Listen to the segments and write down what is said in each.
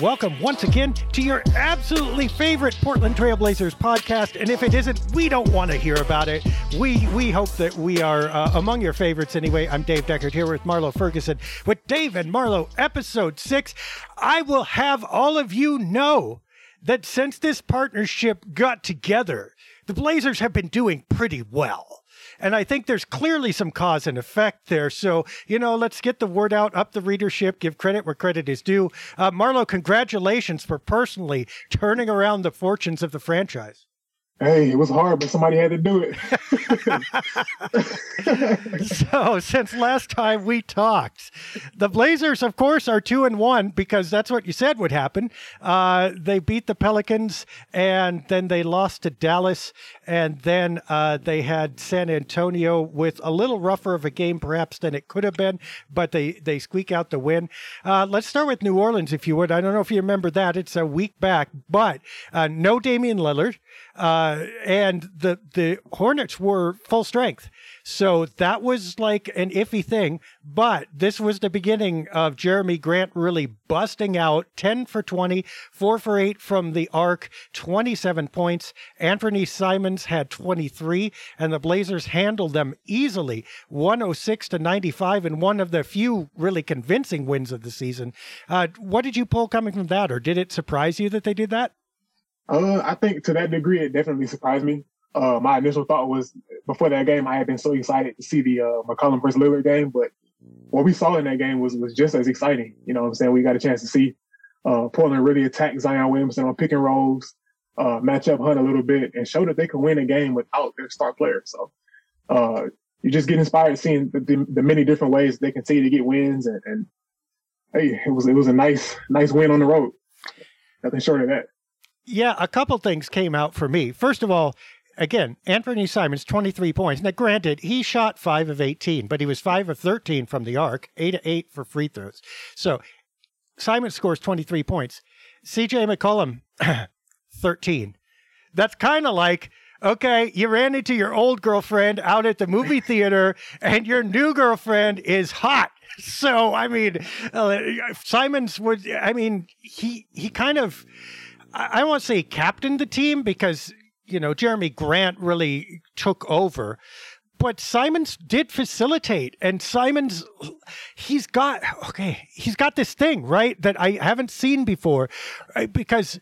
welcome once again to your absolutely favorite Portland Trailblazers podcast. And if it isn't, we don't want to hear about it. We we hope that we are uh, among your favorites anyway. I'm Dave Deckard here with Marlow Ferguson with Dave and Marlow, episode six. I will have all of you know that since this partnership got together, the Blazers have been doing pretty well. And I think there's clearly some cause and effect there. So, you know, let's get the word out, up the readership, give credit where credit is due. Uh, Marlow, congratulations for personally turning around the fortunes of the franchise. Hey, it was hard, but somebody had to do it. so, since last time we talked, the Blazers, of course, are two and one because that's what you said would happen. Uh, they beat the Pelicans, and then they lost to Dallas, and then uh, they had San Antonio with a little rougher of a game, perhaps than it could have been, but they they squeak out the win. Uh, let's start with New Orleans, if you would. I don't know if you remember that; it's a week back, but uh, no Damian Lillard. Uh, and the the Hornets were full strength, so that was like an iffy thing. But this was the beginning of Jerami Grant really busting out 10 for 20, 4 for 8 from the arc, 27 points. Anfernee Simons had 23, and the Blazers handled them easily, 106 to 95, in one of the few really convincing wins of the season. Uh, what did you pull coming from that, or did it surprise you that they did that? Uh, I think to that degree, it definitely surprised me. Uh, my initial thought was before that game, I had been so excited to see the uh, McCollum versus Lillard game, but what we saw in that game was was just as exciting. You know what I'm saying? We got a chance to see uh, Portland really attack Zion Williamson on pick and rolls, uh, match up Hunt a little bit, and show that they can win a game without their star player. So uh, you just get inspired seeing the, the, the, many different ways they continue to get wins, and, and hey, it was it was a nice nice win on the road. Nothing short of that. Yeah, a couple things came out for me. First of all, again, Anfernee Simons, 23 points. Now, granted, he shot 5 of 18, but he was 5 of 13 from the arc, 8 of 8 for free throws. So Simon scores 23 points. CJ McCollum, 13. That's kind of like, okay, you ran into your old girlfriend out at the movie theater, and your new girlfriend is hot. So, I mean, uh, Simons would, I mean, he, he kind of, I, won't say captained the team because, you know, Jerami Grant really took over. but Simons did facilitate, and Simons, he's got okay, he's got this thing right that I haven't seen before, uh, because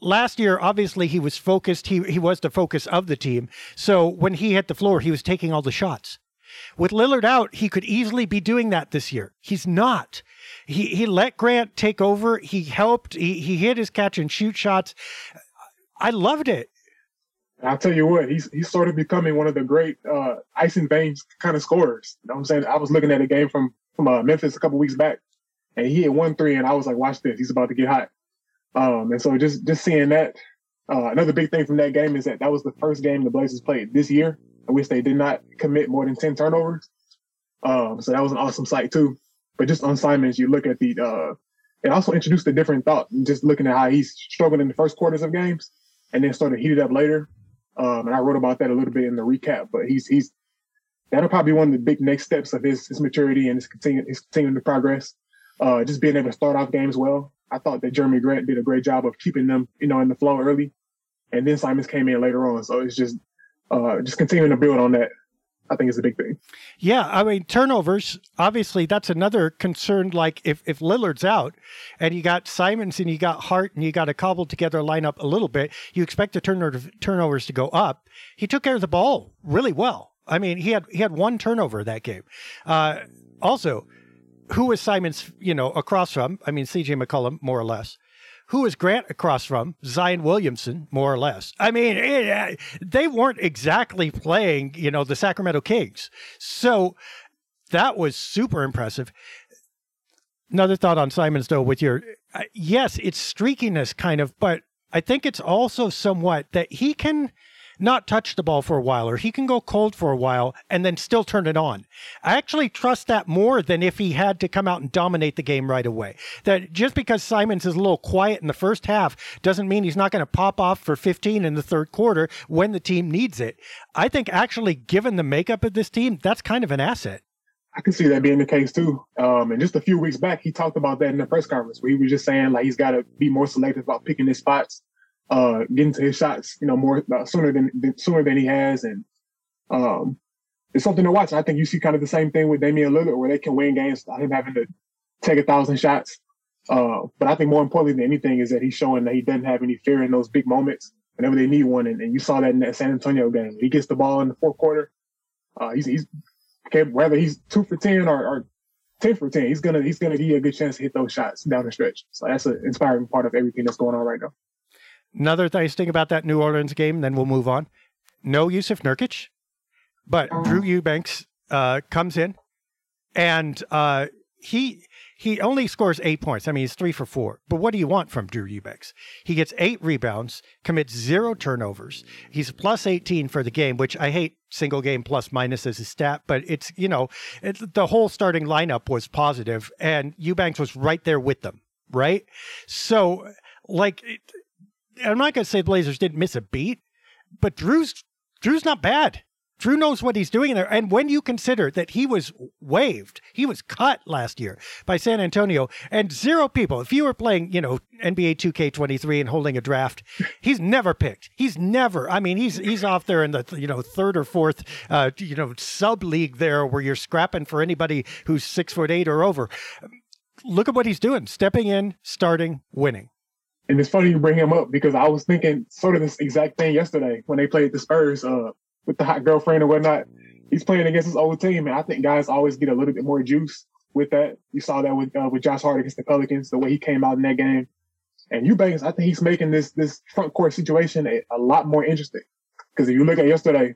last year obviously he was focused. He he was the focus of the team. So when he hit the floor, he was taking all the shots. With Lillard out, he could easily be doing that this year. He's not. He he let Grant take over. He helped. He he hit his catch and shoot shots. I loved it. I'll tell you what, he's he's sort of becoming one of the great uh, ice and veins kind of scorers. You know what I'm saying? I was looking at a game from from uh, Memphis a couple weeks back, and he hit one three, and I was like, "Watch this, he's about to get hot." Um, and so just just seeing that, uh, another big thing from that game is that that was the first game the Blazers played this year in which they did not commit more than ten turnovers. Um, so that was an awesome sight too. But just on Simons, you look at the uh, it also introduced a different thought. Just looking at how he's struggled in the first quarters of games, and then started heated up later. Um, and I wrote about that a little bit in the recap. But he's he's that'll probably be one of the big next steps of his his maturity and his continuing his continuing to progress. Uh, just being able to start off games well. I thought that Jerami Grant did a great job of keeping them, you know, in the flow early, and then Simons came in later on. So it's just uh, just continuing to build on that. I think is a big thing. Yeah, I mean turnovers. Obviously, that's another concern. Like if if Lillard's out, and you got Simons and you got Hart and you got a cobbled together a lineup a little bit, you expect the turnover turnovers to go up. He took care of the ball really well. I mean, he had he had one turnover that game. Uh, also, who was Simons? You know, across from? I mean, C.J. McCollum, more or less who is Grant across from? Zion Williamson, more or less. I mean, it, uh, they weren't exactly playing, you know, the Sacramento Kings. So that was super impressive. Another thought on Simons, though, with your uh, yes, it's streakiness kind of, but I think it's also somewhat that he can not touch the ball for a while, or he can go cold for a while and then still turn it on. I actually trust that more than if he had to come out and dominate the game right away. That just because Simons is a little quiet in the first half doesn't mean he's not going to pop off for 15 in the third quarter when the team needs it. I think actually, given the makeup of this team, that's kind of an asset. I can see that being the case too. Um, and just a few weeks back, he talked about that in the press conference where he was just saying like he's got to be more selective about picking his spots uh, getting to his shots, you know, more uh, sooner than, than, sooner than he has, and um, it's something to watch. I think you see kind of the same thing with Damian Lillard, where they can win games without him having to take a thousand shots. Uh, but I think more importantly than anything is that he's showing that he doesn't have any fear in those big moments whenever they need one, and, and you saw that in that San Antonio game. He gets the ball in the fourth quarter. Uh, he's, he's whether he's two for ten or, or ten for ten, he's gonna he's gonna give you a good chance to hit those shots down the stretch. So that's an inspiring part of everything that's going on right now. Another nice thing about that New Orleans game, then we'll move on. No Jusuf Nurkic, but Drew Eubanks uh, comes in, and uh, he he only scores eight points. I mean, he's three for four. But what do you want from Drew Eubanks? He gets eight rebounds, commits zero turnovers. He's plus 18 for the game, which I hate single game plus minus as a stat, but it's, you know, it's, the whole starting lineup was positive, and Eubanks was right there with them, right? So, like, I'm not going to say the Blazers didn't miss a beat, but Drew's Drew's not bad. Drew knows what he's doing there. And when you consider that he was waived, he was cut last year by San Antonio, and zero people, if you were playing, you know, NBA 2K23 and holding a draft, he's never picked. He's never. I mean, he's he's off there in the you know third or fourth, uh, you know, sub league there where you're scrapping for anybody who's six foot eight or over. Look at what he's doing: stepping in, starting, winning. And it's funny you bring him up because I was thinking sort of this exact thing yesterday when they played the Spurs uh, with the hot girlfriend and whatnot. He's playing against his old team, and I think guys always get a little bit more juice with that. You saw that with uh, with Josh Hart against the Pelicans, the way he came out in that game. And Eubanks, I think he's making this this front court situation a, a lot more interesting. Because if you look at yesterday,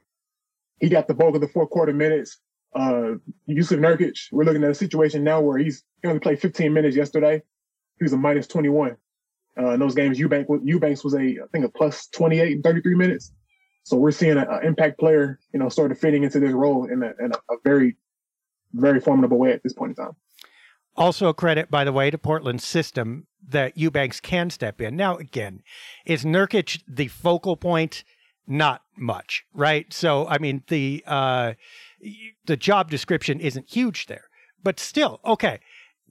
he got the bulk of the fourth quarter minutes. Uh, Jusuf Nurkic, we're looking at a situation now where he's he only played 15 minutes yesterday. He was a minus 21. Uh, in those games, Eubank, Eubanks was a, I think, a plus 28 and 33 minutes. So we're seeing an impact player, you know, sort of fitting into this role in a, in a, a very, very formidable way at this point in time. Also, credit, by the way, to Portland's system that Eubanks can step in. Now, again, is Nurkic the focal point? Not much, right? So, I mean, the uh, the job description isn't huge there, but still, okay.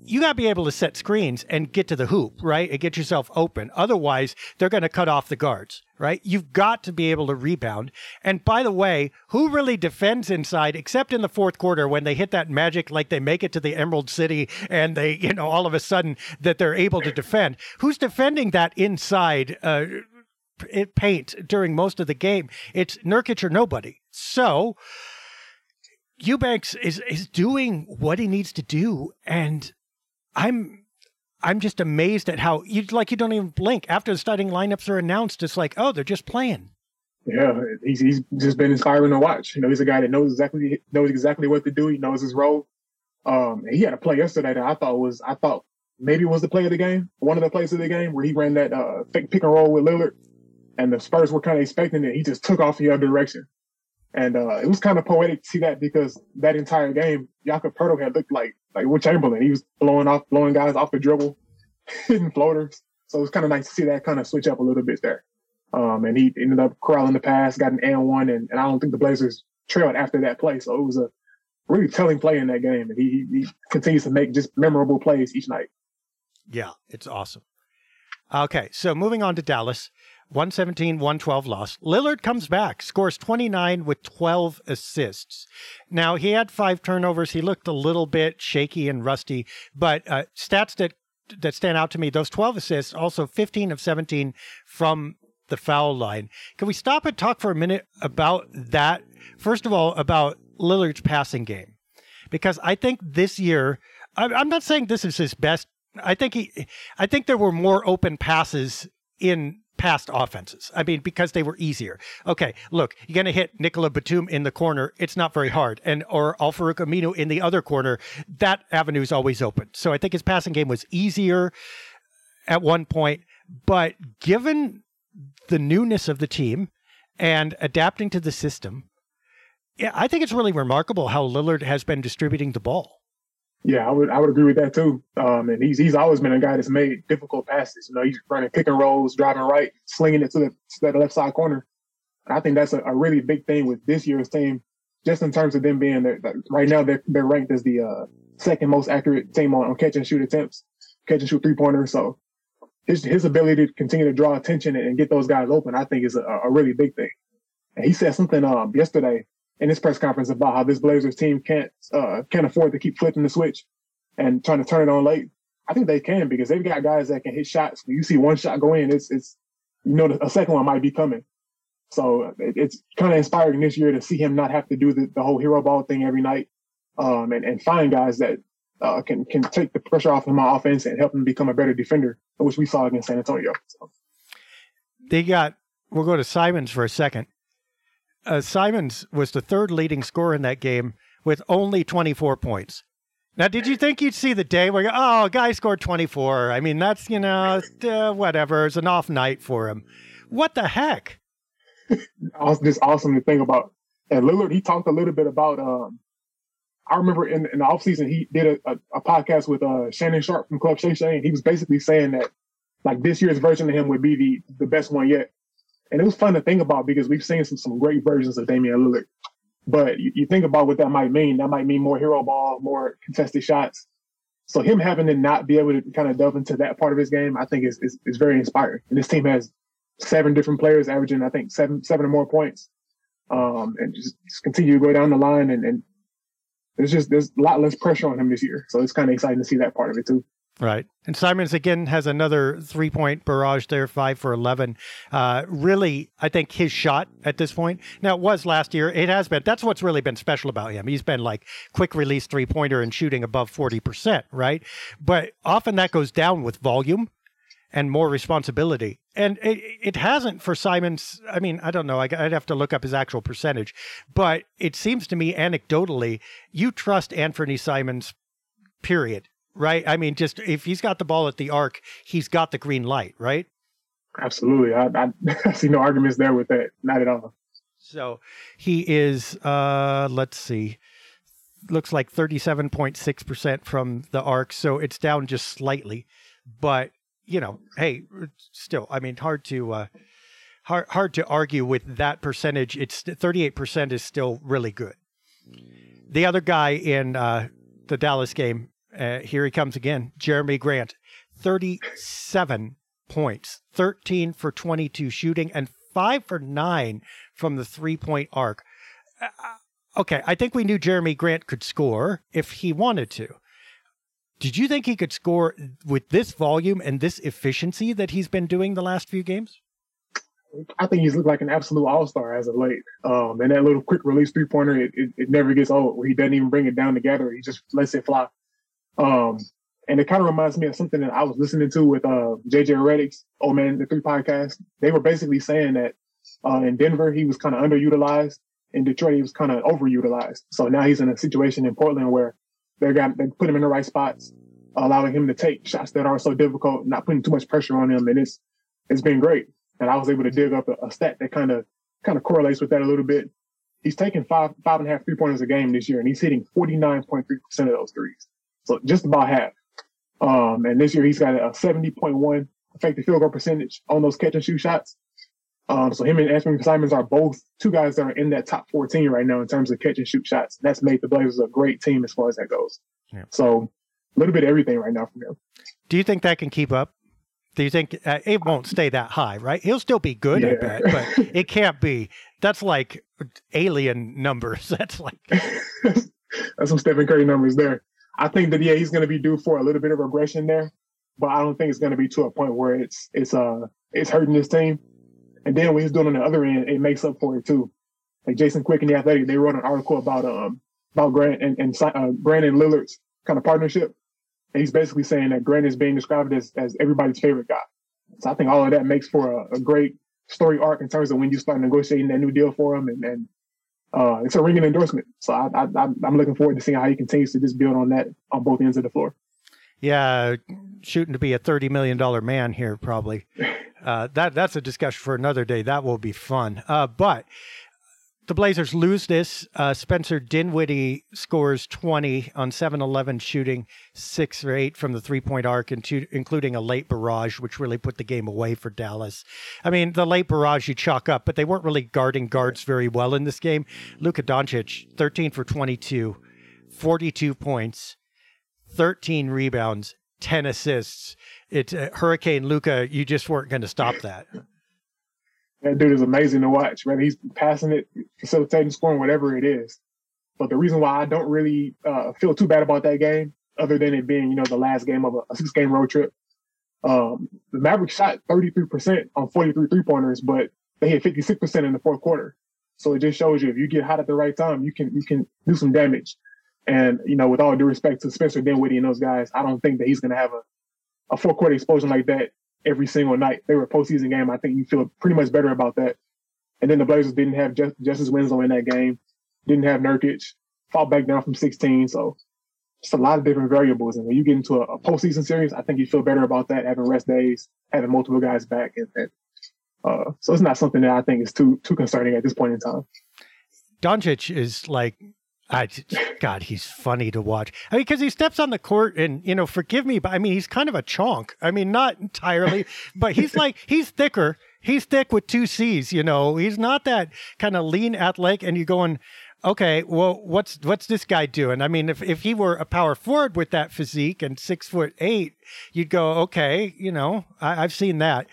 You got to be able to set screens and get to the hoop, right? And get yourself open. Otherwise, they're going to cut off the guards, right? You've got to be able to rebound. And by the way, who really defends inside except in the fourth quarter when they hit that magic, like they make it to the Emerald City and they, you know, all of a sudden that they're able to defend? Who's defending that inside? Uh, paint during most of the game. It's Nurkic or nobody. So Eubanks is is doing what he needs to do, and I'm I'm just amazed at how you like you don't even blink after the starting lineups are announced. It's like oh they're just playing. Yeah, he's he's just been inspiring to watch. You know, he's a guy that knows exactly knows exactly what to do. He knows his role. Um, he had a play yesterday that I thought was I thought maybe was the play of the game, one of the plays of the game where he ran that uh, pick and roll with Lillard and the Spurs were kind of expecting it. He just took off in the other direction. And uh, it was kind of poetic to see that because that entire game, Jakob Poeltl had looked like like Wilt Chamberlain. He was blowing off, blowing guys off the dribble, hitting floaters. So it was kind of nice to see that kind of switch up a little bit there. Um, and he ended up corralling the pass, got an and one, and, and I don't think the Blazers trailed after that play. So it was a really telling play in that game. And he, he continues to make just memorable plays each night. Yeah, it's awesome. Okay, so moving on to Dallas. 117, 112 loss. Lillard comes back, scores 29 with 12 assists. Now, he had five turnovers. He looked a little bit shaky and rusty, but uh, stats that, that stand out to me those 12 assists, also 15 of 17 from the foul line. Can we stop and talk for a minute about that? First of all, about Lillard's passing game. Because I think this year, I'm not saying this is his best. I think he, I think there were more open passes in past offenses. I mean, because they were easier. Okay, look, you're going to hit Nicola Batum in the corner. It's not very hard. And or Al-Farouq Aminu in the other corner. That avenue is always open. So I think his passing game was easier at one point. But given the newness of the team and adapting to the system, I think it's really remarkable how Lillard has been distributing the ball. Yeah, I would I would agree with that too. Um, and he's he's always been a guy that's made difficult passes. You know, he's running pick and rolls, driving right, slinging it to the to left side corner. And I think that's a, a, really big thing with this year's team, just in terms of them being there. Right now, they're they're ranked as the uh, second most accurate team on, on catch and shoot attempts, catch and shoot three pointers. So his his ability to continue to draw attention and get those guys open, I think, is a, a really big thing. And he said something um, yesterday in his press conference about how this Blazers team can't uh, can't afford to keep flipping the switch and trying to turn it on late. I think they can because they've got guys that can hit shots. You see one shot go in, it's it's you know a second one might be coming. So it, it's kind of inspiring this year to see him not have to do the, the whole hero ball thing every night, um, and and find guys that uh, can can take the pressure off of my offense and help him become a better defender, which we saw against San Antonio. So. They got. We'll go to Simons for a second uh, Simons was the third leading scorer in that game with only 24 points. Now, did you think you'd see the day where, oh, guy scored 24? I mean, that's, you know, uh, whatever. It's an off night for him. What the heck? just awesome to think about. And Lillard, he talked a little bit about, um, I remember in, in the offseason, he did a, a, a podcast with uh, Shannon Sharpe from Club Shay and he was basically saying that, like, this year's version of him would be the, the best one yet. And it was fun to think about because we've seen some, some great versions of Damian Lillard. But you, you think about what that might mean. That might mean more hero ball, more contested shots. So him having to not be able to kind of delve into that part of his game, I think is, is, is very inspiring. And this team has seven different players averaging, I think, seven seven or more points. Um, and just, just continue to go down the line and, and there's just there's a lot less pressure on him this year. So it's kind of exciting to see that part of it too. Right. And Simons again has another three point barrage there, five for 11. Uh, really, I think his shot at this point, now it was last year, it has been, that's what's really been special about him. He's been like quick release three pointer and shooting above 40%, right? But often that goes down with volume and more responsibility. And it, it hasn't for Simons. I mean, I don't know. I'd have to look up his actual percentage, but it seems to me anecdotally, you trust Anfernee Simons, period right? I mean, just if he's got the ball at the arc, he's got the green light, right? Absolutely. I, I, I see no arguments there with that. Not at all. So he is, uh, let's see, looks like 37.6% from the arc. So it's down just slightly. But, you know, hey, still, I mean, hard to. Uh, hard, hard to argue with that percentage. It's 38% is still really good. The other guy in uh, the Dallas game Uh, here he comes again. Jerami Grant, 37 points, 13 for 22 shooting, and 5 for 9 from the three point arc. Uh, okay, I think we knew Jerami Grant could score if he wanted to. Did you think he could score with this volume and this efficiency that he's been doing the last few games? I think he's looked like an absolute all star as of late. Um, and that little quick release three pointer, it, it, it, never gets old. He doesn't even bring it down together; he just lets it fly. Um, and it kind of reminds me of something that I was listening to with uh, JJ Redick's "Oh Man the Three podcast. They were basically saying that uh, in Denver he was kind of underutilized, in Detroit he was kind of overutilized. So now he's in a situation in Portland where they got they put him in the right spots, allowing him to take shots that aren't so difficult, not putting too much pressure on him, and it's it's been great. And I was able to dig up a, a stat that kind of kind of correlates with that a little bit. He's taking five five and a half three pointers a game this year, and he's hitting forty nine point three percent of those threes. So just about half. Um, and this year he's got a seventy point one effective field goal percentage on those catch and shoot shots. Um, so him and Anfernee Simons are both two guys that are in that top 14 right now in terms of catch and shoot shots. That's made the Blazers a great team as far as that goes. Yeah. So a little bit of everything right now from him. Do you think that can keep up? Do you think uh, it won't stay that high, right? He'll still be good, yeah. I bet, but it can't be. That's like alien numbers. That's like that's some Stephen Curry numbers there. I think that yeah, he's going to be due for a little bit of regression there, but I don't think it's going to be to a point where it's it's uh it's hurting his team. And then when he's doing on the other end, it makes up for it too. Like Jason Quick and the Athletic, they wrote an article about um about Grant and and uh, Grant and Lillard's kind of partnership, and he's basically saying that Grant is being described as, as everybody's favorite guy. So I think all of that makes for a, a great story arc in terms of when you start negotiating that new deal for him. And, and uh, it's a ringing endorsement. So I, I, I'm looking forward to seeing how he continues to just build on that on both ends of the floor. Yeah, shooting to be a thirty million dollar man here, probably. Uh, that that's a discussion for another day. That will be fun. Uh, but the Blazers lose this. Uh, Spencer Dinwiddie scores 20 on 7 11 shooting, 6 or 8 from the three point arc, into, including a late barrage, which really put the game away for Dallas. I mean, the late barrage you chalk up, but they weren't really guarding guards very well in this game. Luka Doncic, 13 for 22, 42 points, 13 rebounds, 10 assists. It's uh, Hurricane Luka, you just weren't going to stop that. That dude is amazing to watch, whether he's passing it, facilitating, scoring, whatever it is. But the reason why I don't really uh, feel too bad about that game, other than it being, you know, the last game of a, a six game road trip, um, the Mavericks shot 33% on 43 three pointers, but they hit 56% in the fourth quarter. So it just shows you if you get hot at the right time, you can you can do some damage. And you know, with all due respect to Spencer Dinwiddie and those guys, I don't think that he's going to have a a four quarter explosion like that every single night. They were a postseason game. I think you feel pretty much better about that. And then the Blazers didn't have Just, Justice Winslow in that game, didn't have Nurkic, fought back down from 16. So just a lot of different variables. And when you get into a, a postseason series, I think you feel better about that, having rest days, having multiple guys back. And, and uh, so it's not something that I think is too too concerning at this point in time. Doncic is like I, God, he's funny to watch. I mean, because he steps on the court and, you know, forgive me, but I mean, he's kind of a chonk. I mean, not entirely, but he's like, he's thicker. He's thick with two C's, you know. He's not that kind of lean athletic. And you're going, okay, well, what's what's this guy doing? I mean, if, if he were a power forward with that physique and six foot eight, you'd go, okay, you know, I, I've seen that.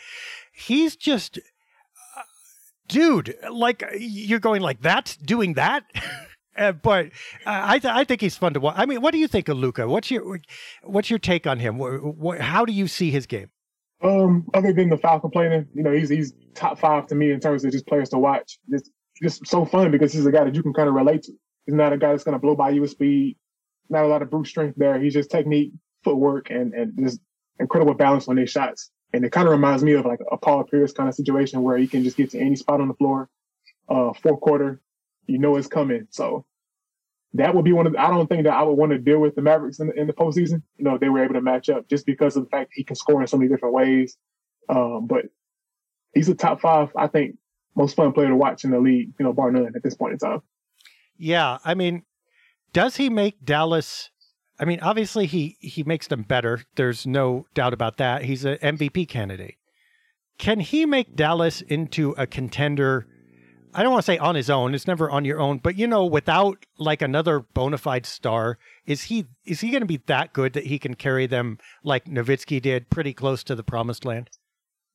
He's just, uh, dude, like, you're going like, that's doing that? Uh, but uh, I, th- I think he's fun to watch. I mean, what do you think of Luka? What's your what's your take on him? What, what, how do you see his game? Um, other than the foul complaining, you know, he's he's top five to me in terms of just players to watch. Just just so fun because he's a guy that you can kind of relate to. He's not a guy that's going to blow by you with speed. Not a lot of brute strength there. He's just technique, footwork, and and just incredible balance on his shots. And it kind of reminds me of like a Paul Pierce kind of situation where he can just get to any spot on the floor. Uh, fourth quarter, you know it's coming. So that would be one of the, I don't think that I would want to deal with the Mavericks in the, in the postseason. You know, they were able to match up just because of the fact he can score in so many different ways. Um, but he's a top five, I think, most fun player to watch in the league, you know, bar none at this point in time. Yeah. I mean, does he make Dallas? I mean, obviously he, he makes them better. There's no doubt about that. He's an MVP candidate. Can he make Dallas into a contender I don't want to say on his own. It's never on your own, but you know, without like another bona fide star, is he is he going to be that good that he can carry them like Nowitzki did, pretty close to the promised land?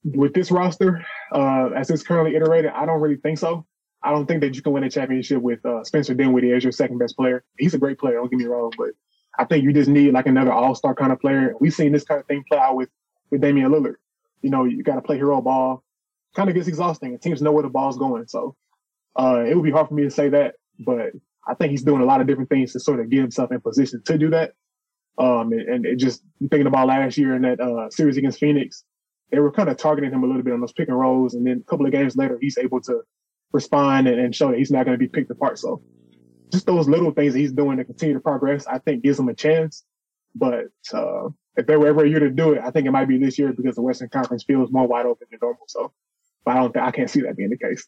With this roster, uh, as it's currently iterated, I don't really think so. I don't think that you can win a championship with uh, Spencer Dinwiddie as your second best player. He's a great player, don't get me wrong, but I think you just need like another all star kind of player. We've seen this kind of thing play out with with Damian Lillard. You know, you got to play hero ball. Kind of gets exhausting, teams know where the ball's going. So uh, it would be hard for me to say that, but I think he's doing a lot of different things to sort of get himself in position to do that. Um, and, and just thinking about last year in that uh, series against Phoenix, they were kind of targeting him a little bit on those pick and rolls, and then a couple of games later, he's able to respond and, and show that he's not going to be picked apart. So just those little things that he's doing to continue to progress, I think gives him a chance. But uh, if there were ever a year to do it, I think it might be this year because the Western Conference feels more wide open than normal. So, but I don't, I can't see that being the case.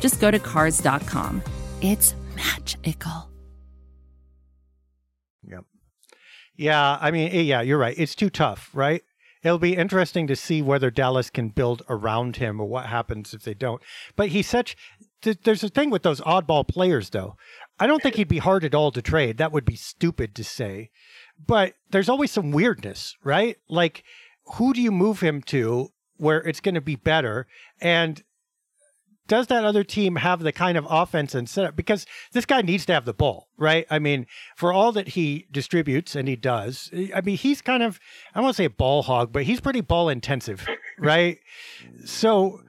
just go to cars.com. It's magical. Yep. Yeah, I mean, eh, yeah, you're right. It's too tough, right? It'll be interesting to see whether Dallas can build around him or what happens if they don't. But he's such. Th- there's a thing with those oddball players, though. I don't think he'd be hard at all to trade. That would be stupid to say. But there's always some weirdness, right? Like, who do you move him to where it's going to be better? And does that other team have the kind of offense and setup? Because this guy needs to have the ball, right? I mean, for all that he distributes, and he does, I mean, he's kind of, I to say a ball hog, but he's pretty ball intensive, right? so,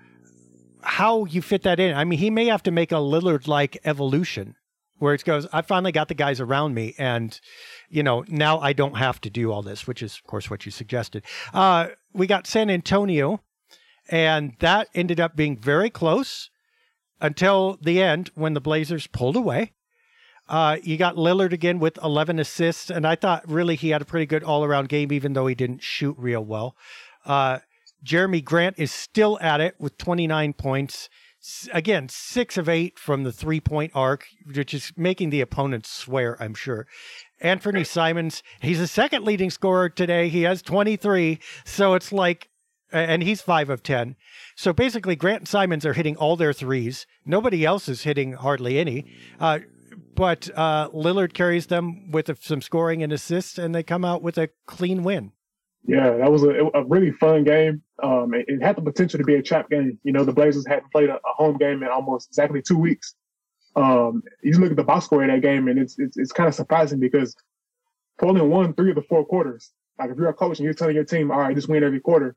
how you fit that in? I mean, he may have to make a Lillard like evolution where it goes, I finally got the guys around me, and, you know, now I don't have to do all this, which is, of course, what you suggested. Uh, we got San Antonio and that ended up being very close until the end when the Blazers pulled away. Uh, you got Lillard again with 11 assists, and I thought really he had a pretty good all around game, even though he didn't shoot real well. Uh, Jerami Grant is still at it with 29 points. Again, six of eight from the three point arc, which is making the opponents swear, I'm sure. Anfernee Simons, he's the second leading scorer today. He has 23. So it's like and he's five of 10. So basically, Grant and Simons are hitting all their threes. Nobody else is hitting hardly any. Uh, but uh, Lillard carries them with some scoring and assists, and they come out with a clean win. Yeah, that was a, a really fun game. Um, it, it, had the potential to be a trap game. You know, the Blazers hadn't played a, a home game in almost exactly two weeks. Um, you look at the box score of that game, and it's it's, it's kind of surprising because Portland won three of the four quarters. Like if you're a coach and you're telling your team, all right, just win every quarter,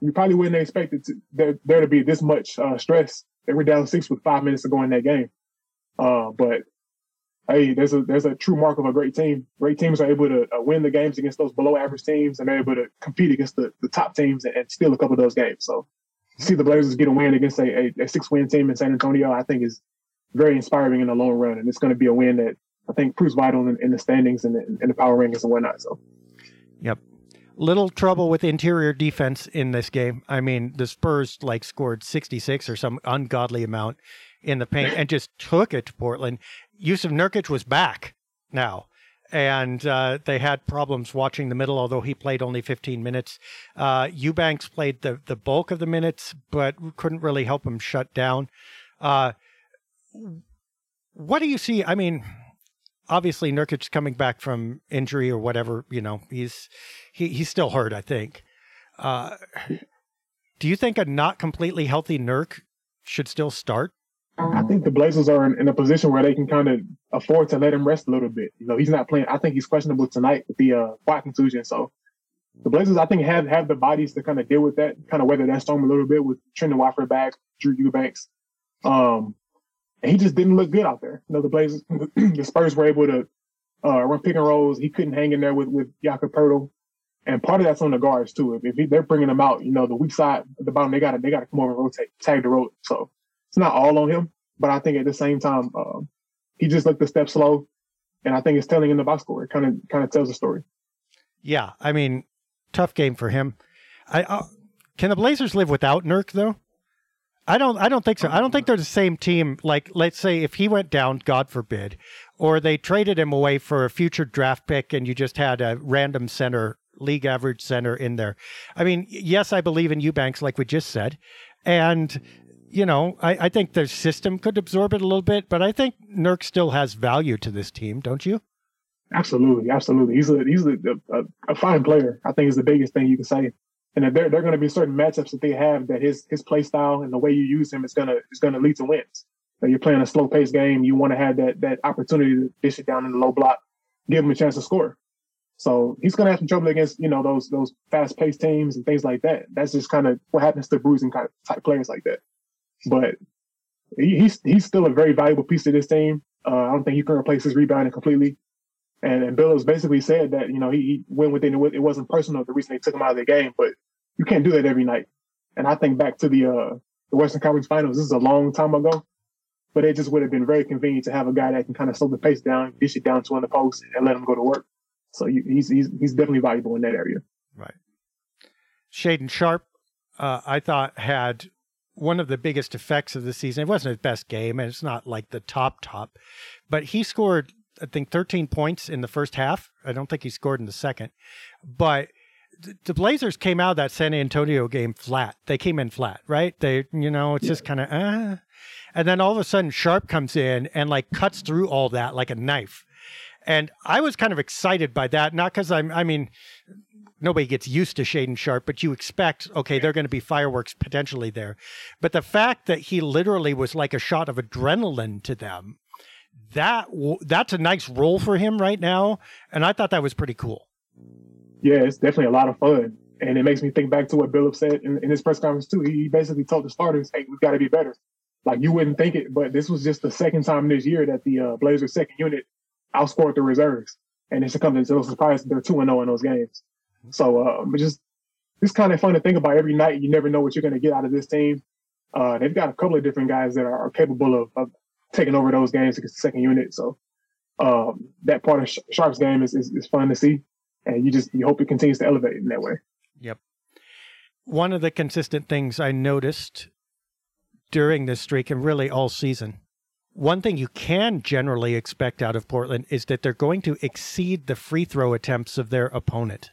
you probably wouldn't expect it to, there, there to be this much uh, stress. They were down six with five minutes to go in that game. Uh, but hey, there's a there's a true mark of a great team. Great teams are able to uh, win the games against those below average teams, and they're able to compete against the, the top teams and, and steal a couple of those games. So, see the Blazers get a win against a, a, a six win team in San Antonio, I think is very inspiring in the long run, and it's going to be a win that I think proves vital in, in the standings and the, in the power rankings and whatnot. So, yep, little trouble with interior defense in this game. I mean, the Spurs like scored 66 or some ungodly amount in the paint and just took it to Portland. Jusuf Nurkic was back now. And uh, they had problems watching the middle, although he played only 15 minutes. Uh, Eubanks played the, the bulk of the minutes, but couldn't really help him shut down. Uh, what do you see? I mean, obviously Nurkic coming back from injury or whatever, you know, he's he, he's still hurt, I think. Uh, do you think a not completely healthy Nurk should still start? I think the Blazers are in, in, a position where they can kind of afford to let him rest a little bit. You know, he's not playing. I think he's questionable tonight with the uh, quad contusion. So the Blazers, I think, have have the bodies to kind of deal with that, kind of weather that storm a little bit with Trendon Watford back, Drew Eubanks. Um, and he just didn't look good out there. You know, the Blazers, the Spurs were able to uh, run pick and rolls. He couldn't hang in there with with Jakob. And part of that's on the guards too. If, if they're bringing them out, you know, the weak side the bottom, they got to they got to come over and rotate, tag the road. So it's not all on him, but I think at the same time, um, he just looked a step slow, and I think it's telling in the box score. It kind of kind of tells the story. Yeah, I mean, tough game for him. I uh, can the Blazers live without Nurk though? I don't. I don't think so. I don't think they're the same team. Like, let's say if he went down, God forbid, or they traded him away for a future draft pick, and you just had a random center, league average center in there. I mean, yes, I believe in Eubanks, like we just said, and you know, I, I think the system could absorb it a little bit, but I think Nurk still has value to this team, don't you? Absolutely, absolutely. He's a he's a, a, a fine player. I think is the biggest thing you can say. And there there are going to be certain matchups that they have that his his play style and the way you use him is gonna is gonna lead to wins. So you're playing a slow paced game, you want to have that that opportunity to dish it down in the low block, give him a chance to score. So he's going to have some trouble against you know those those fast paced teams and things like that. That's just kind of what happens to bruising kind of type players like that. But he, he's he's still a very valuable piece to this team. Uh, I don't think he can replace his rebounding completely. And, and Billups basically said that, you know, he, he went within it. It wasn't personal the reason they took him out of the game, but you can't do that every night. And I think back to the, uh, the Western Conference Finals, this is a long time ago, but it just would have been very convenient to have a guy that can kind of slow the pace down, dish it down to on the post and let him go to work. So he's, he's, he's definitely valuable in that area. Right. Shaedon Sharpe, uh, I thought had one of the biggest effects of the season. It wasn't his best game, and it's not like the top top, but he scored I think 13 points in the first half. I don't think he scored in the second. But the Blazers came out of that San Antonio game flat. They came in flat, right? They, you know, it's yeah. just kind of, uh. And then all of a sudden, Sharpe comes in and like cuts through all that like a knife. And I was kind of excited by that, not because I'm, I mean, nobody gets used to Shaedon Sharpe, but you expect, okay, they're going to be fireworks potentially there. But the fact that he literally was like a shot of adrenaline to them that that's a nice role for him right now, and I thought that was pretty cool. Yeah, it's definitely a lot of fun, and it makes me think back to what Billups said in, in his press conference too. He basically told the starters, "Hey, we've got to be better." Like you wouldn't think it, but this was just the second time this year that the uh, Blazers second unit outscored the reserves, and it's come as no surprise they're two and zero oh in those games. So, uh, just it's kind of fun to think about every night. You never know what you're going to get out of this team. Uh, they've got a couple of different guys that are, capable of, of, taking over those games against the second unit. So um, that part of Sharpe's game is, is, is fun to see, and you just you hope it continues to elevate in that way. Yep. One of the consistent things I noticed during this streak and really all season. One thing you can generally expect out of Portland is that they're going to exceed the free throw attempts of their opponent.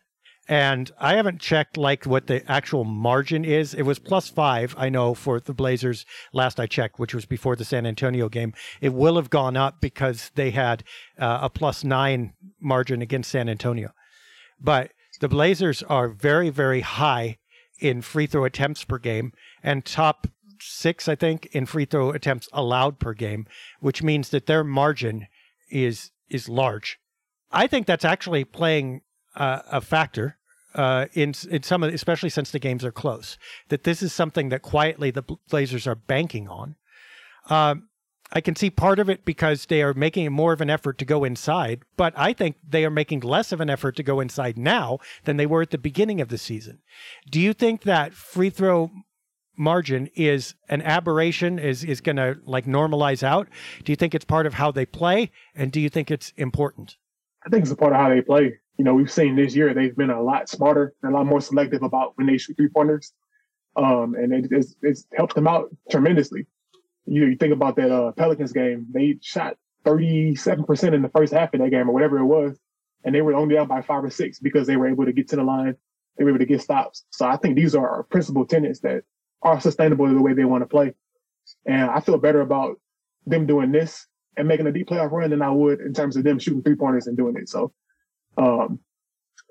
And I haven't checked like what the actual margin is. It was plus five, I know, for the Blazers last I checked, which was before the San Antonio game. It will have gone up because they had uh, a plus nine margin against San Antonio. But the Blazers are very, very high in free throw attempts per game and top six, I think, in free throw attempts allowed per game, which means that their margin is is large. I think that's actually playing uh, a factor uh, in in some of, especially since the games are close. That this is something that quietly the Blazers are banking on. Um, I can see part of it because they are making more of an effort to go inside, but I think they are making less of an effort to go inside now than they were at the beginning of the season. Do you think that free throw margin is an aberration is is going to like normalize out? Do you think it's part of how they play and do you think it's important? I think it's a part of how they play you know, we've seen this year they've been a lot smarter and a lot more selective about when they shoot three pointers. Um, and it, it's, it's helped them out tremendously. You, you think about that uh, Pelicans game, they shot 37% in the first half of that game or whatever it was. And they were only down by five or six because they were able to get to the line. They were able to get stops. So I think these are our principal tenets that are sustainable the way they want to play. And I feel better about them doing this and making a deep playoff run than I would in terms of them shooting three pointers and doing it. So um,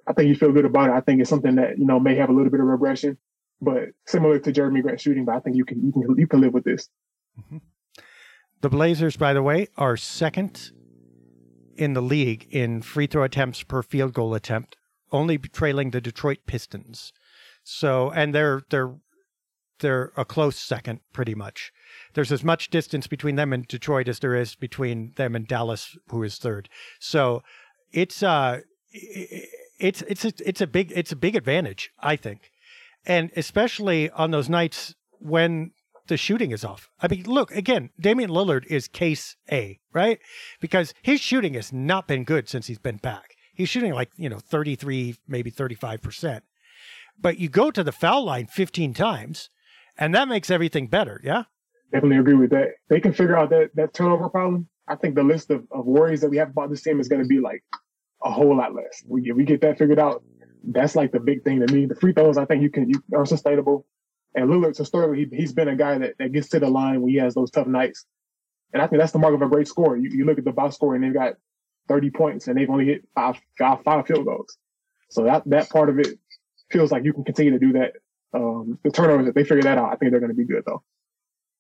I think you feel good about it. I think it's something that you know may have a little bit of regression, but similar to Jerami Grant shooting. But I think you can you can you can live with this. Mm-hmm. The Blazers, by the way, are second in the league in free throw attempts per field goal attempt, only trailing the Detroit Pistons. So, and they're they're they're a close second, pretty much. There's as much distance between them and Detroit as there is between them and Dallas, who is third. So, it's uh it's it's a, it's a big it's a big advantage, I think, and especially on those nights when the shooting is off. I mean, look again. Damian Lillard is case A, right? Because his shooting has not been good since he's been back. He's shooting like you know thirty three, maybe thirty five percent. But you go to the foul line fifteen times, and that makes everything better. Yeah. Definitely agree with that. They can figure out that that turnover problem. I think the list of, of worries that we have about this team is going to be like a whole lot less. We we get that figured out. That's like the big thing to me. The free throws, I think you can you are sustainable. And Lillard's historically he, he's been a guy that, that gets to the line when he has those tough nights. And I think that's the mark of a great scorer. You, you look at the box score and they've got 30 points and they've only hit five, five, five field goals. So that that part of it feels like you can continue to do that. Um, the turnovers, if they figure that out, I think they're going to be good though.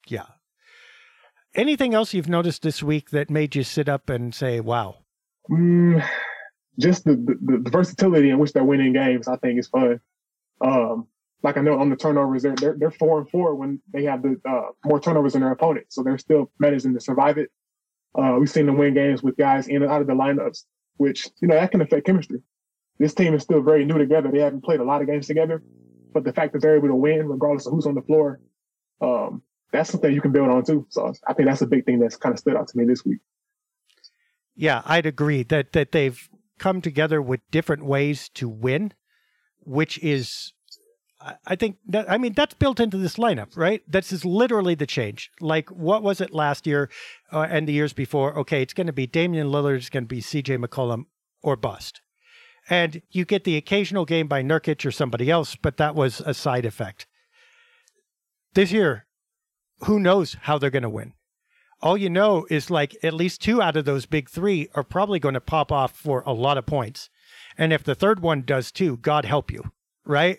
Yeah. Anything else you've noticed this week that made you sit up and say, "Wow"? Mm, just the, the, the versatility in which they're winning games, I think is fun. Um, like I know on the turnovers, they're they're, they're four and four when they have the uh, more turnovers than their opponent, so they're still managing to survive it. Uh, we've seen them win games with guys in and out of the lineups, which you know that can affect chemistry. This team is still very new together; they haven't played a lot of games together, but the fact that they're able to win regardless of who's on the floor, um, that's something you can build on too. So I think that's a big thing that's kind of stood out to me this week. Yeah, I'd agree that that they've come together with different ways to win, which is I think that I mean that's built into this lineup, right? This is literally the change. Like what was it last year uh, and the years before? Okay, it's going to be Damian Lillard, it's going to be C.J. McCollum or bust, and you get the occasional game by Nurkic or somebody else, but that was a side effect. This year, who knows how they're going to win? All you know is like at least two out of those big three are probably going to pop off for a lot of points, and if the third one does too, God help you, right?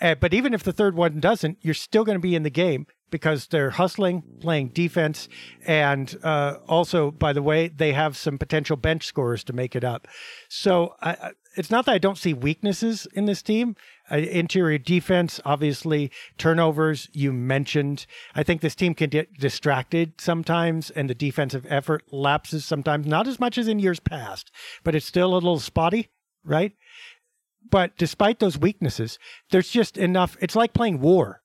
Uh, but even if the third one doesn't, you're still going to be in the game because they're hustling, playing defense, and uh, also, by the way, they have some potential bench scorers to make it up. So I, it's not that I don't see weaknesses in this team. Uh, interior defense, obviously, turnovers you mentioned. I think this team can get distracted sometimes, and the defensive effort lapses sometimes. Not as much as in years past, but it's still a little spotty, right? But despite those weaknesses, there's just enough. It's like playing war.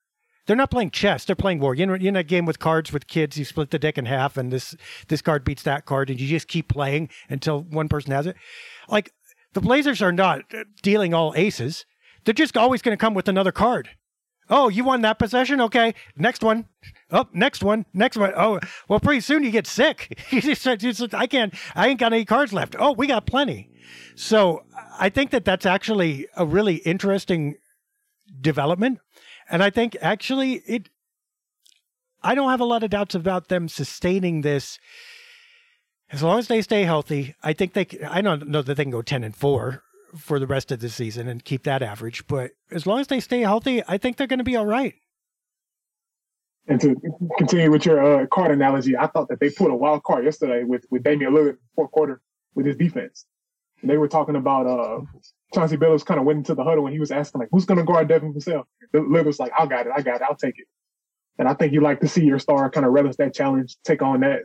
They're not playing chess. They're playing war. You know, in a game with cards with kids, you split the deck in half, and this this card beats that card, and you just keep playing until one person has it. Like the Blazers are not uh, dealing all aces. They're just always going to come with another card. Oh, you won that possession? Okay, next one. Oh, next one. Next one. Oh, well, pretty soon you get sick. I can't. I ain't got any cards left. Oh, we got plenty. So I think that that's actually a really interesting development. And I think actually it, I don't have a lot of doubts about them sustaining this as long as they stay healthy. I think they, I don't know that they can go 10 and 4 for the rest of the season and keep that average, but as long as they stay healthy, I think they're going to be all right. And to continue with your uh, card analogy, I thought that they put a wild card yesterday with, with Damian Lillard fourth quarter with his defense they were talking about uh, Chauncey Billups kind of went into the huddle and he was asking like, "Who's going to guard Devin Vassell?" Lillard was like, "I got it, I got it, I'll take it." And I think you like to see your star kind of relish that challenge, take on that.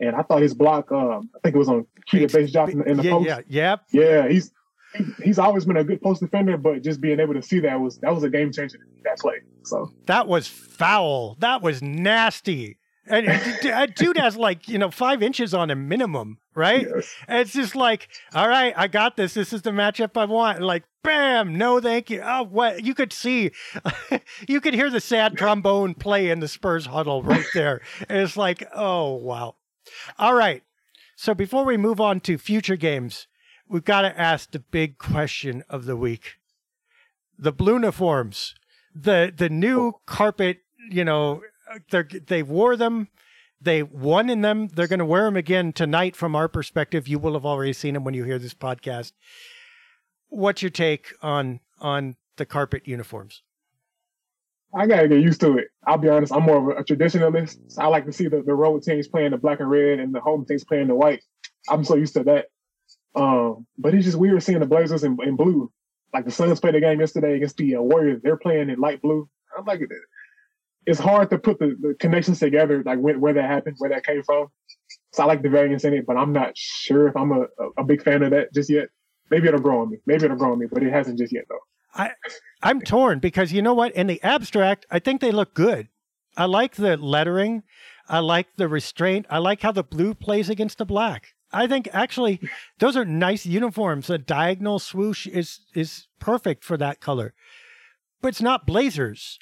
And I thought his block, um, I think it was on Keita Bates-Johnson in the yeah, post. Yeah, yep. Yeah, he's he's always been a good post defender, but just being able to see that was that was a game changer that play. So that was foul. That was nasty. And a dude has like, you know, five inches on a minimum, right? Yes. And it's just like, all right, I got this. This is the matchup I want. Like, bam, no thank you. Oh, what? You could see, you could hear the sad trombone play in the Spurs huddle right there. and it's like, oh, wow. All right. So before we move on to future games, we've got to ask the big question of the week. The blue uniforms, the the new carpet, you know, they they wore them. They won in them. They're going to wear them again tonight. From our perspective, you will have already seen them when you hear this podcast. What's your take on on the carpet uniforms? I gotta get used to it. I'll be honest. I'm more of a, traditionalist. I like to see the, the road teams playing the black and red and the home teams playing the white. I'm so used to that. Um, but it's just weird seeing the Blazers in, in blue. Like the Suns played a game yesterday against the uh, Warriors. They're playing in light blue. I'm like, it's hard to put the, the connections together, like where, where that happened, where that came from. So I like the variance in it, but I'm not sure if I'm a, a big fan of that just yet. Maybe it'll grow on me. Maybe it'll grow on me, but it hasn't just yet though. I I'm torn because you know what? In the abstract, I think they look good. I like the lettering. I like the restraint. I like how the blue plays against the black. I think actually those are nice uniforms. The diagonal swoosh is is perfect for that color. But it's not Blazers.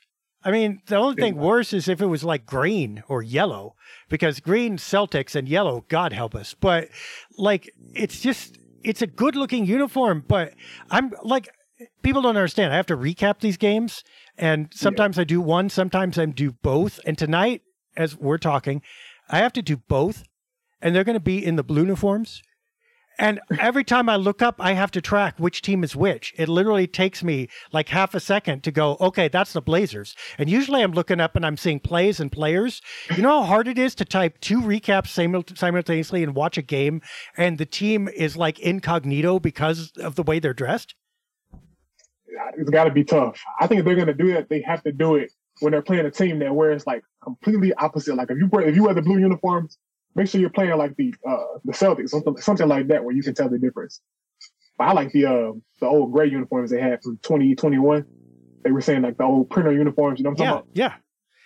I mean, the only thing worse is if it was like green or yellow, because green Celtics and yellow, God help us. But like, it's just, it's a good looking uniform. But I'm like, people don't understand. I have to recap these games, and sometimes yeah. I do one, sometimes I do both. And tonight, as we're talking, I have to do both, and they're going to be in the blue uniforms. And every time I look up, I have to track which team is which. It literally takes me like half a second to go, okay, that's the Blazers. And usually I'm looking up and I'm seeing plays and players. You know how hard it is to type two recaps simultaneously and watch a game, and the team is like incognito because of the way they're dressed? It's got to be tough. I think if they're going to do that, they have to do it when they're playing a team that wears like completely opposite. Like if you if you wear the blue uniforms, make sure you're playing like the uh, the Celtics, something something like that, where you can tell the difference. But I like the uh, the old gray uniforms they had from 2021. They were saying like the old printer uniforms. You know what I'm yeah, talking about? Yeah.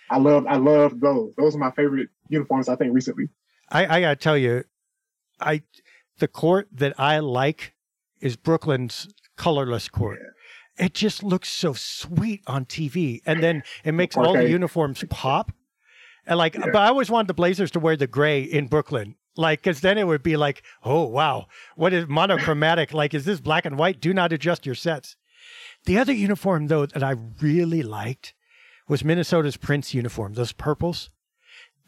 I love I love those. Those are my favorite uniforms. I think recently. I, I gotta tell you, I the court that I like is Brooklyn's colorless court. Yeah. It just looks so sweet on TV, and then it makes all the uniforms pop. And like, yeah. but I always wanted the Blazers to wear the gray in Brooklyn. Like, because then it would be like, oh, wow, what is monochromatic? like, is this black and white? Do not adjust your sets. The other uniform, though, that I really liked was Minnesota's Prince uniform, those purples.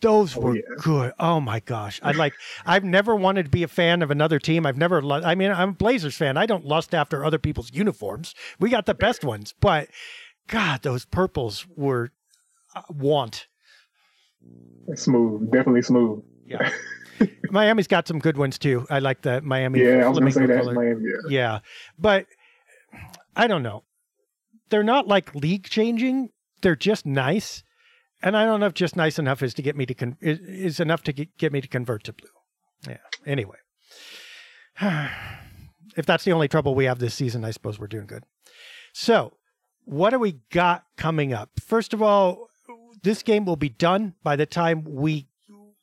Those oh, were oh, yeah. good. Oh my gosh. I like I've never wanted to be a fan of another team. I've never I mean, I'm a Blazers fan. I don't lust after other people's uniforms. We got the best ones, but god, those purples were uh, want Smooth, definitely smooth. Yeah. Miami's got some good ones too. I like the Miami. Yeah, I was gonna say that. Miami, yeah. yeah, but I don't know. They're not like league changing. They're just nice, and I don't know if just nice enough is to get me to con- is, is enough to get, get me to convert to blue. Yeah. Anyway, if that's the only trouble we have this season, I suppose we're doing good. So, what do we got coming up? First of all, this game will be done by the time we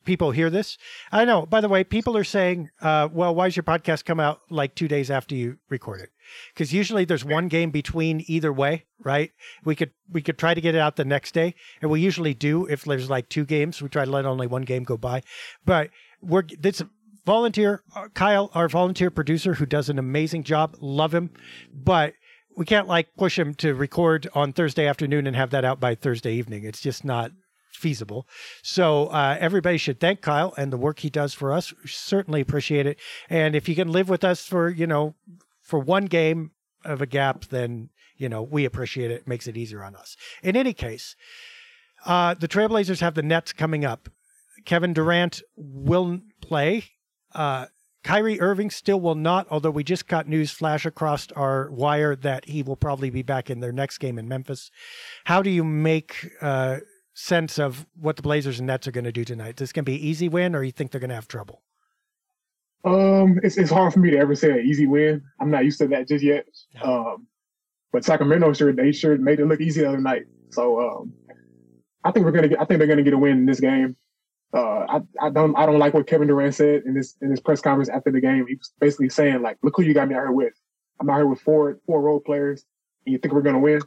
people hear this. I know. By the way, people are saying, uh, "Well, why does your podcast come out like two days after you record it?" Because usually there's one game between either way, right? We could we could try to get it out the next day, and we usually do if there's like two games. We try to let only one game go by, but we're this volunteer uh, Kyle, our volunteer producer, who does an amazing job. Love him, but we can't like push him to record on Thursday afternoon and have that out by Thursday evening. It's just not feasible. So uh, everybody should thank Kyle and the work he does for us. We certainly appreciate it. And if you can live with us for you know for one game of a gap, then you know we appreciate it. it makes it easier on us. In any case, uh, the Trailblazers have the Nets coming up. Kevin Durant will play. Uh, Kyrie Irving still will not, although we just got news flash across our wire that he will probably be back in their next game in Memphis. How do you make uh, sense of what the Blazers and Nets are going to do tonight? Is this going to be an easy win, or you think they're going to have trouble? Um, it's it's hard for me to ever say an easy win. I'm not used to that just yet. Um, but Sacramento sure they sure made it look easy the other night. So um, I think we're gonna get. I think they're gonna get a win in this game. Uh, I, I don't I don't like what Kevin Durant said in this in this press conference after the game. He was basically saying like, "Look who you got me out here with. I'm out here with four four role players, and you think we're gonna win?"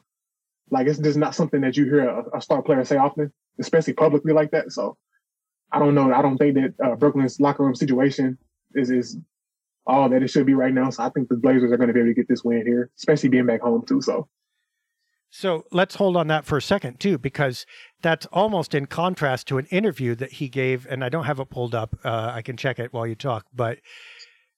Like it's just not something that you hear a, a star player say often, especially publicly like that. So I don't know. I don't think that uh, Brooklyn's locker room situation is is all that it should be right now. So I think the Blazers are going to be able to get this win here, especially being back home too. So so let's hold on that for a second, too, because that's almost in contrast to an interview that he gave. And I don't have it pulled up. Uh, I can check it while you talk. But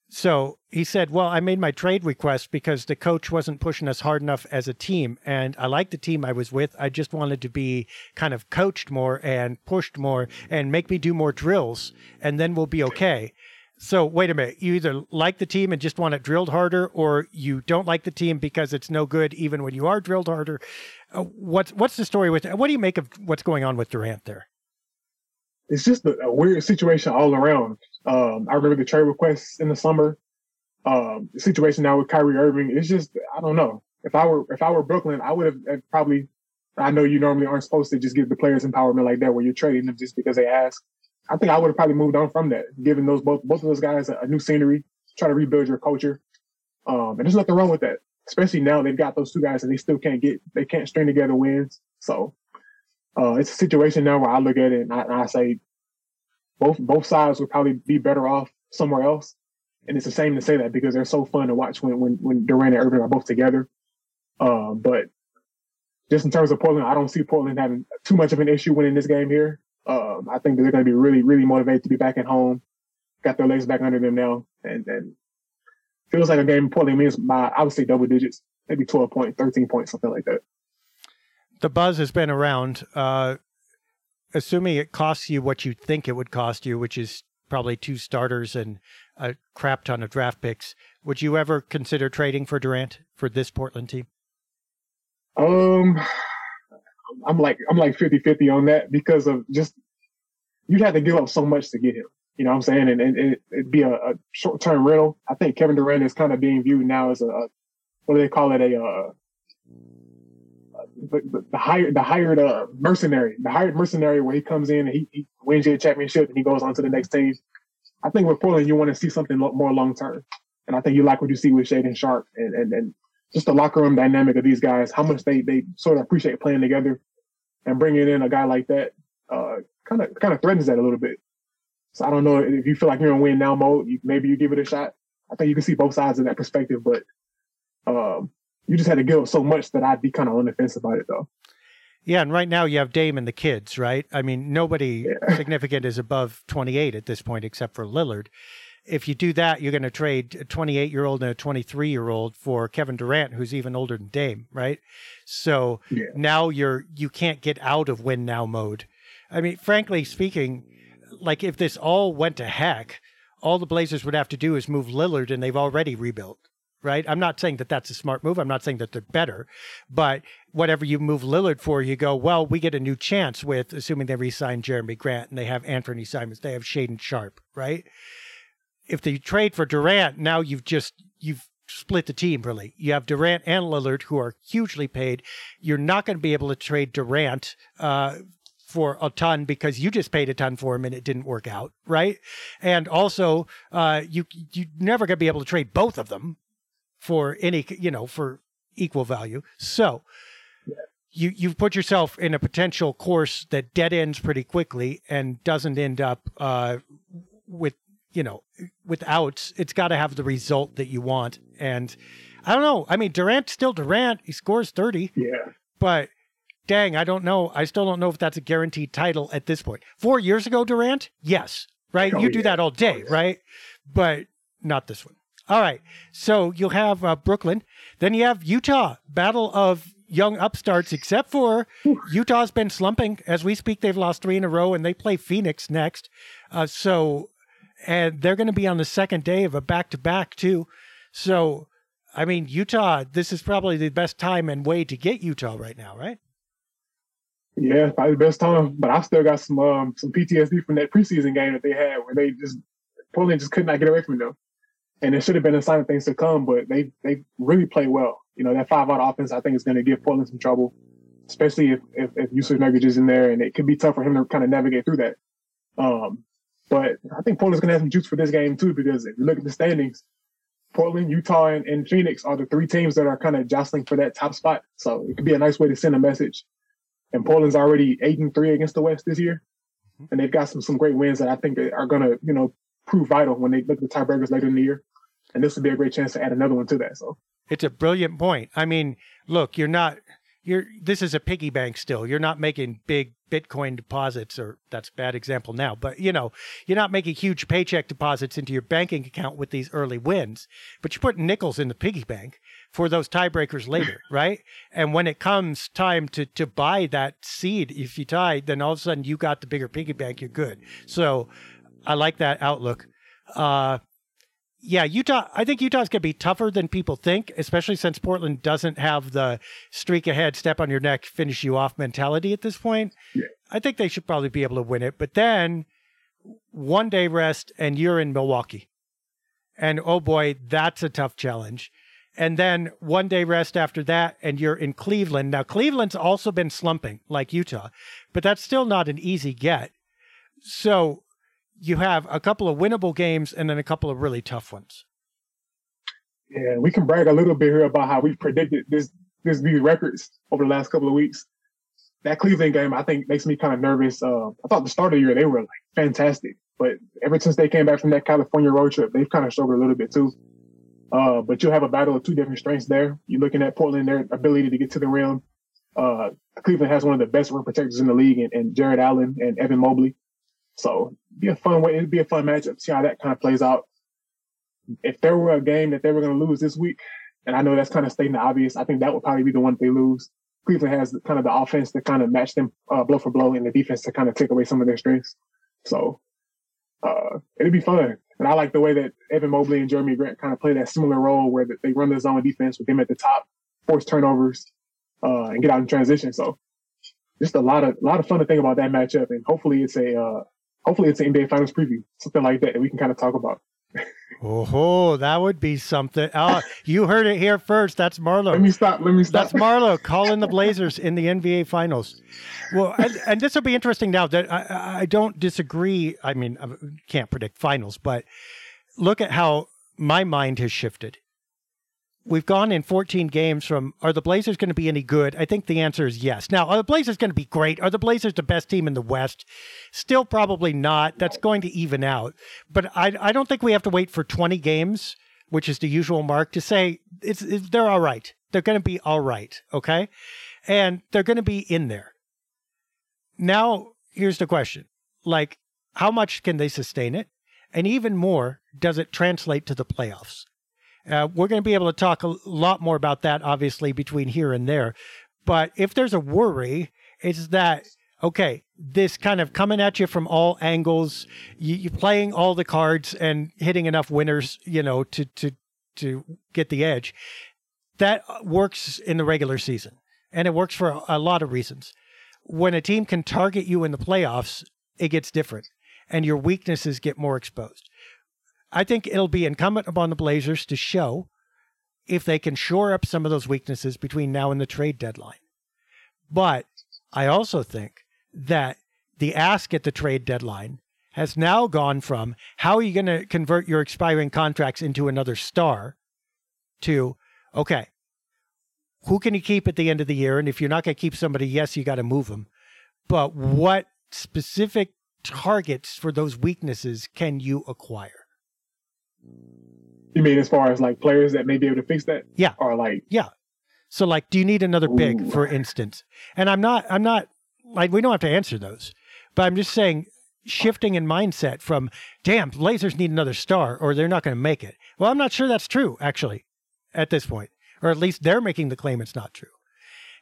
so he said, Well, I made my trade request because the coach wasn't pushing us hard enough as a team. And I like the team I was with. I just wanted to be kind of coached more and pushed more and make me do more drills, and then we'll be okay. So wait a minute. You either like the team and just want it drilled harder, or you don't like the team because it's no good even when you are drilled harder. Uh, what's what's the story with? What do you make of what's going on with Durant there? It's just a, a weird situation all around. Um, I remember the trade requests in the summer. Um, the situation now with Kyrie Irving. It's just I don't know. If I were if I were Brooklyn, I would have probably I know you normally aren't supposed to just give the players empowerment like that where you're trading them just because they ask. I think I would have probably moved on from that, giving those both both of those guys a, a new scenery, try to rebuild your culture. Um, and there's nothing wrong with that. Especially now they've got those two guys and they still can't get they can't string together wins. So uh, it's a situation now where I look at it and I, and I say both both sides would probably be better off somewhere else. And it's a shame to say that because they're so fun to watch when when when Durant and Irving are both together. Uh, but just in terms of Portland, I don't see Portland having too much of an issue winning this game here. Um, I think they're going to be really, really motivated to be back at home. Got their legs back under them now, and and feels like a game Portland wins by would double digits, maybe twelve point, thirteen points, 13 points, something like that. The buzz has been around. Uh, assuming it costs you what you think it would cost you, which is probably two starters and a crap ton of draft picks, would you ever consider trading for Durant for this Portland team? Um, I'm like I'm like 50-50 on that because of just you'd have to give up so much to get him. You know what I'm saying? And, and it, would be a, a short term rental. I think Kevin Durant is kind of being viewed now as a, a what do they call it? A uh, the, the, hired the hired uh, mercenary, the hired mercenary where he comes in and he, he wins your championship and he goes on to the next team. I think with Portland, you want to see something more long term, and I think you like what you see with Shaedon Sharpe and and and just the locker room dynamic of these guys, how much they they sort of appreciate playing together, and bringing in a guy like that, kind of kind of threatens that a little bit. So I don't know if you feel like you're in win now mode, you, maybe you give it a shot. I think you can see both sides of that perspective, but um, you just had to give up so much that I'd be kind of on the fence about it though. Yeah, and right now you have Dame and the kids, right? I mean, nobody yeah. significant is above 28 at this point except for Lillard if you do that, you're going to trade a 28 year old and a 23 year old for Kevin Durant, who's even older than Dame, right? So yeah. now you're you can't get out of win now mode. I mean, frankly speaking, like if this all went to heck, all the Blazers would have to do is move Lillard, and they've already rebuilt. Right. I'm not saying that that's a smart move. I'm not saying that they're better, but whatever you move Lillard for, you go, well, we get a new chance with, assuming they re-sign Jerami Grant and they have Anfernee Simons, they have Shaedon Sharpe, right? if they trade for Durant, now you've just you've split the team really. You have Durant and Lillard who are hugely paid. You're not going to be able to trade Durant uh, for a ton because you just paid a ton for him and it didn't work out, right? And also, uh, you you're never going to be able to trade both of them for any you know for equal value. So. You, you've put yourself in a potential course that dead ends pretty quickly and doesn't end up uh, with you know, without it's got to have the result that you want. And I don't know. I mean, Durant still Durant. He scores 30. Yeah. But dang, I don't know. I still don't know if that's a guaranteed title at this point. Four years ago, Durant, yes, right? Oh, you do yeah. that all day, oh, yeah. right? But not this one. All right. So you'll have uh, Brooklyn. Then you have Utah, battle of young upstarts, except for Utah's been slumping. As we speak, they've lost three in a row and they play Phoenix next. Uh, so and they're going to be on the second day of a back to back too. So, I mean, Utah, this is probably the best time and way to get Utah right now, right? Yeah, probably the best time. But I still got some um, some PTSD from that preseason game that they had where they just Portland just could not get away from them. And it should have been a sign of things to come, but they they really play well. You know, that five out offense I think is going to give Portland some trouble, especially if if, if Jusuf Nurkic is in there, and it could be tough for him to kind of navigate through that. Um, but I think Portland's going to have some juice for this game too, because if you look at the standings, Portland, Utah, and, and Phoenix are the three teams that are kind of jostling for that top spot. So it could be a nice way to send a message. And Portland's already eight and three against the West this year, mm-hmm. and they've got some some great wins that I think are going to you know prove vital when they look at the tiebreakers later in the year. And this would be a great chance to add another one to that. So it's a brilliant point. I mean, look, you're not you're this is a piggy bank still. You're not making big Bitcoin deposits, or that's a bad example now, but you know, you're not making huge paycheck deposits into your banking account with these early wins, but you're putting nickels in the piggy bank for those tiebreakers later, right? And when it comes time to to buy that seed, if you tie, then all of a sudden you got the bigger piggy bank, you're good. So I like that outlook. Uh, yeah, Utah, I think Utah's going to be tougher than people think, especially since Portland doesn't have the streak ahead, step on your neck, finish you off mentality at this point. Yeah. I think they should probably be able to win it. But then one day rest and you're in Milwaukee. And oh boy, that's a tough challenge. And then one day rest after that, and you're in Cleveland. Now, Cleveland's also been slumping like Utah, but that's still not an easy get. So you have a couple of winnable games and then a couple of really tough ones. Yeah, we can brag a little bit here about how we predicted this this these records over the last couple of weeks. That Cleveland game, I think, makes me kind of nervous. Uh, I thought the start of the year they were like fantastic, but ever since they came back from that California road trip, they've kind of struggled a little bit too. Uh, but you'll have a battle of two different strengths there. You're looking at Portland, their ability to get to the rim. Uh, Cleveland has one of the best rim protectors in the league, and, and Jarrett Allen and Evan Mobley. So be a fun way. It'd be a fun matchup. See how that kind of plays out. If there were a game that they were going to lose this week, and I know that's kind of stating the obvious, I think that would probably be the one they lose. Cleveland has kind of the offense to kind of match them uh, blow for blow, and the defense to kind of take away some of their strengths. So uh, it'd be fun. And I like the way that Evan Mobley and Jerami Grant kind of play that similar role where they run the zone defense with them at the top, force turnovers, uh, and get out in transition. So just a lot of a lot of fun to think about that matchup, and hopefully it's a uh, hopefully it's an NBA Finals preview, something like that that we can kind of talk about. Oh, that would be something. Oh, you heard it here first. That's Marlow. Let me stop. Let me stop. That's Marlow calling the Blazers in the NBA Finals. Well, and, and this will be interesting now that I, I don't disagree. I mean, I can't predict finals, but look at how my mind has shifted we've gone in 14 games from are the Blazers going to be any good? I think the answer is yes. Now, are the Blazers going to be great? Are the Blazers the best team in the West? Still probably not. That's going to even out. But I, I don't think we have to wait for 20 games, which is the usual mark, to say it's, it's they're all right. They're going to be all right. Okay. And they're going to be in there. Now, here's the question like, how much can they sustain it? And even more, does it translate to the playoffs? Uh, we're going to be able to talk a lot more about that, obviously, between here and there. But if there's a worry, it's that, okay, this kind of coming at you from all angles, you, you playing all the cards and hitting enough winners, you know, to, to, to get the edge. That works in the regular season. And it works for a lot of reasons. When a team can target you in the playoffs, it gets different and your weaknesses get more exposed. I think it'll be incumbent upon the Blazers to show if they can shore up some of those weaknesses between now and the trade deadline. But I also think that the ask at the trade deadline has now gone from how are you going to convert your expiring contracts into another star to, okay, who can you keep at the end of the year? And if you're not going to keep somebody, yes, you got to move them. But what specific targets for those weaknesses can you acquire? You mean as far as like players that may be able to fix that? Yeah. Or like Yeah. So like do you need another big for instance? And I'm not I'm not like we don't have to answer those. But I'm just saying shifting in mindset from damn, Blazers need another star or they're not going to make it. Well, I'm not sure that's true actually at this point. Or at least they're making the claim it's not true.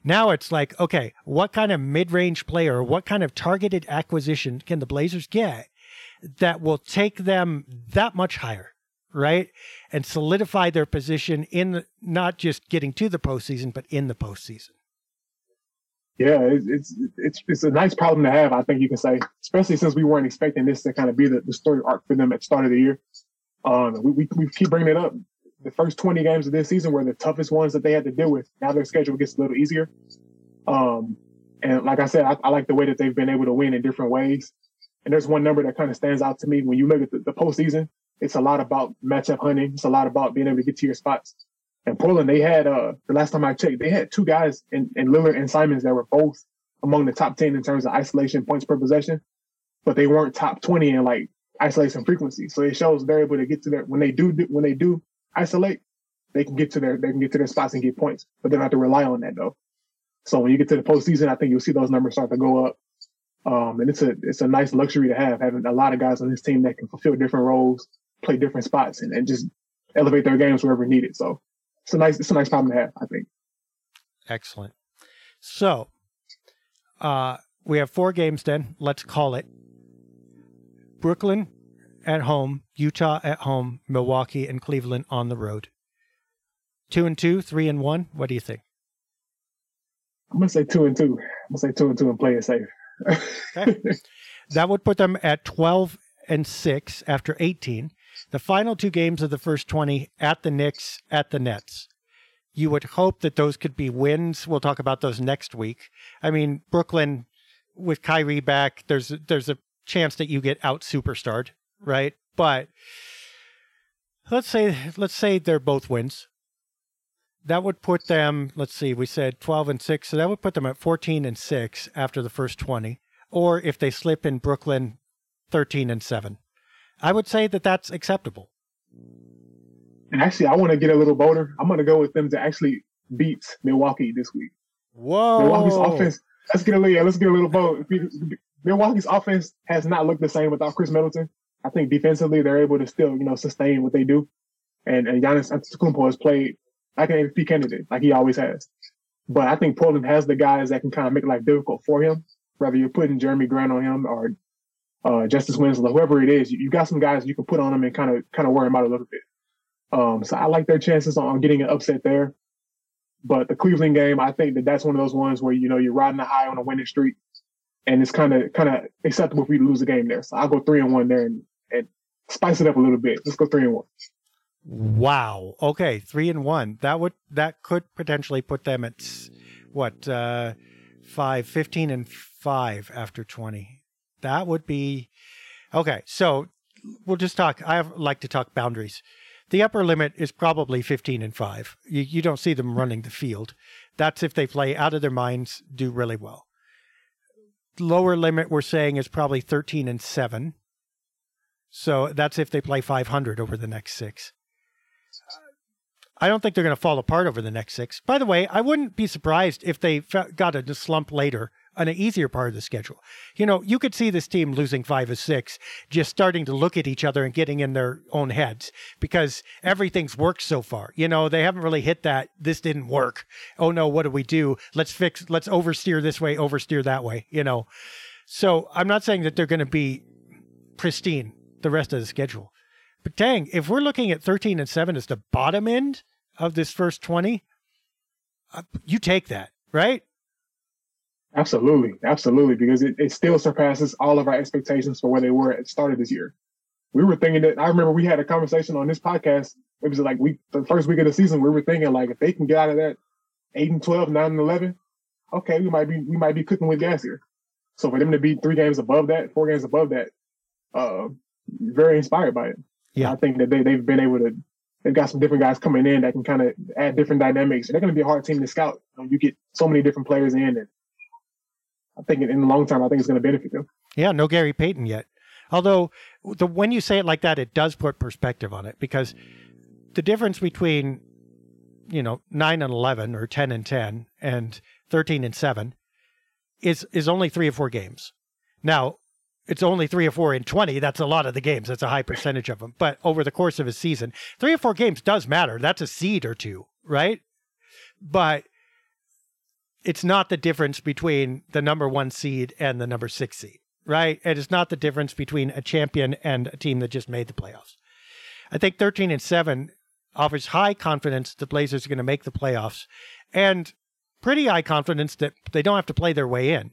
Now it's like, okay, what kind of mid-range player, what kind of targeted acquisition can the Blazers get that will take them that much higher? Right? And solidify their position in the, not just getting to the postseason, but in the postseason. Yeah, it's it's it's a nice problem to have. I think you can say, especially since we weren't expecting this to kind of be the, the story arc for them at the start of the year. Um, we, we, we keep bringing it up. The first 20 games of this season were the toughest ones that they had to deal with. Now their schedule gets a little easier. Um, and like I said, I, I like the way that they've been able to win in different ways. And there's one number that kind of stands out to me when you look at the, the postseason it's a lot about matchup hunting. It's a lot about being able to get to your spots. And Portland, they had uh the last time I checked, they had two guys in, in Lillard and Simons that were both among the top ten in terms of isolation points per possession, but they weren't top twenty in like isolation frequency. So it shows they're able to get to their when they do when they do isolate, they can get to their they can get to their spots and get points, but they don't have to rely on that though. So when you get to the postseason, I think you'll see those numbers start to go up. Um, and it's a it's a nice luxury to have having a lot of guys on this team that can fulfill different roles play different spots and, and just elevate their games wherever needed. So it's a nice it's a nice problem to have, I think. Excellent. So uh, we have four games then. Let's call it Brooklyn at home, Utah at home, Milwaukee and Cleveland on the road. Two and two, three and one. What do you think? I'm gonna say two and two. I'm gonna say two and two and play it safe. okay. That would put them at twelve and six after eighteen. The final two games of the first 20 at the Knicks, at the Nets. you would hope that those could be wins. We'll talk about those next week. I mean, Brooklyn with Kyrie back, there's there's a chance that you get out superstarred, right? But let's say let's say they're both wins. That would put them, let's see, we said 12 and 6, so that would put them at 14 and 6 after the first 20. Or if they slip in Brooklyn, 13 and 7. I would say that that's acceptable. And actually, I want to get a little bolder. I'm going to go with them to actually beat Milwaukee this week. Whoa. Milwaukee's offense. Let's get a little. Yeah, let's get a little bold. Milwaukee's offense has not looked the same without Khris Middleton. I think defensively they're able to still, you know, sustain what they do. And and Giannis Antetokounmpo has played like an MVP candidate, like he always has. But I think Portland has the guys that can kind of make life difficult for him. Whether you're putting Jerami Grant on him or uh, Justice Winslow, whoever it is, you, you got some guys you can put on them and kind of kind of worry him out a little bit. Um, so I like their chances on, getting an upset there. But the Cleveland game, I think that that's one of those ones where you know you're riding a high on a winning streak, and it's kind of kind of acceptable for you lose a game there. So I'll go three and one there and, and spice it up a little bit. Let's go three and one. Wow. Okay, three and one. That would that could potentially put them at what uh, five, 15 and five after twenty. That would be okay. So we'll just talk. I like to talk boundaries. The upper limit is probably 15 and 5. You, you don't see them running the field. That's if they play out of their minds, do really well. Lower limit, we're saying, is probably 13 and 7. So that's if they play 500 over the next six. I don't think they're going to fall apart over the next six. By the way, I wouldn't be surprised if they got a slump later on an easier part of the schedule. You know, you could see this team losing five or six, just starting to look at each other and getting in their own heads because everything's worked so far. You know, they haven't really hit that. This didn't work. Oh no, what do we do? Let's fix, let's oversteer this way, oversteer that way, you know. So I'm not saying that they're going to be pristine the rest of the schedule. But dang, if we're looking at 13 and 7 as the bottom end of this first 20, uh, you take that, right? Absolutely, absolutely, because it, it still surpasses all of our expectations for where they were at the start of this year. We were thinking that I remember we had a conversation on this podcast. It was like we the first week of the season, we were thinking like if they can get out of that eight and 12, 9 and eleven, okay, we might be we might be cooking with gas here. So for them to be three games above that, four games above that, uh, very inspired by it. Yeah, I think that they they've been able to. They've got some different guys coming in that can kind of add different dynamics. And They're going to be a hard team to scout. You, know, you get so many different players in, and I think in the long term, I think it's going to benefit them. Yeah, no Gary Payton yet. Although the when you say it like that, it does put perspective on it because the difference between you know nine and eleven or ten and ten and thirteen and seven is is only three or four games. Now it's only three or four in 20. That's a lot of the games. That's a high percentage of them. But over the course of a season, three or four games does matter. That's a seed or two, right? But it's not the difference between the number one seed and the number six seed, right? It is not the difference between a champion and a team that just made the playoffs. I think 13 and 7 offers high confidence the Blazers are going to make the playoffs and pretty high confidence that they don't have to play their way in.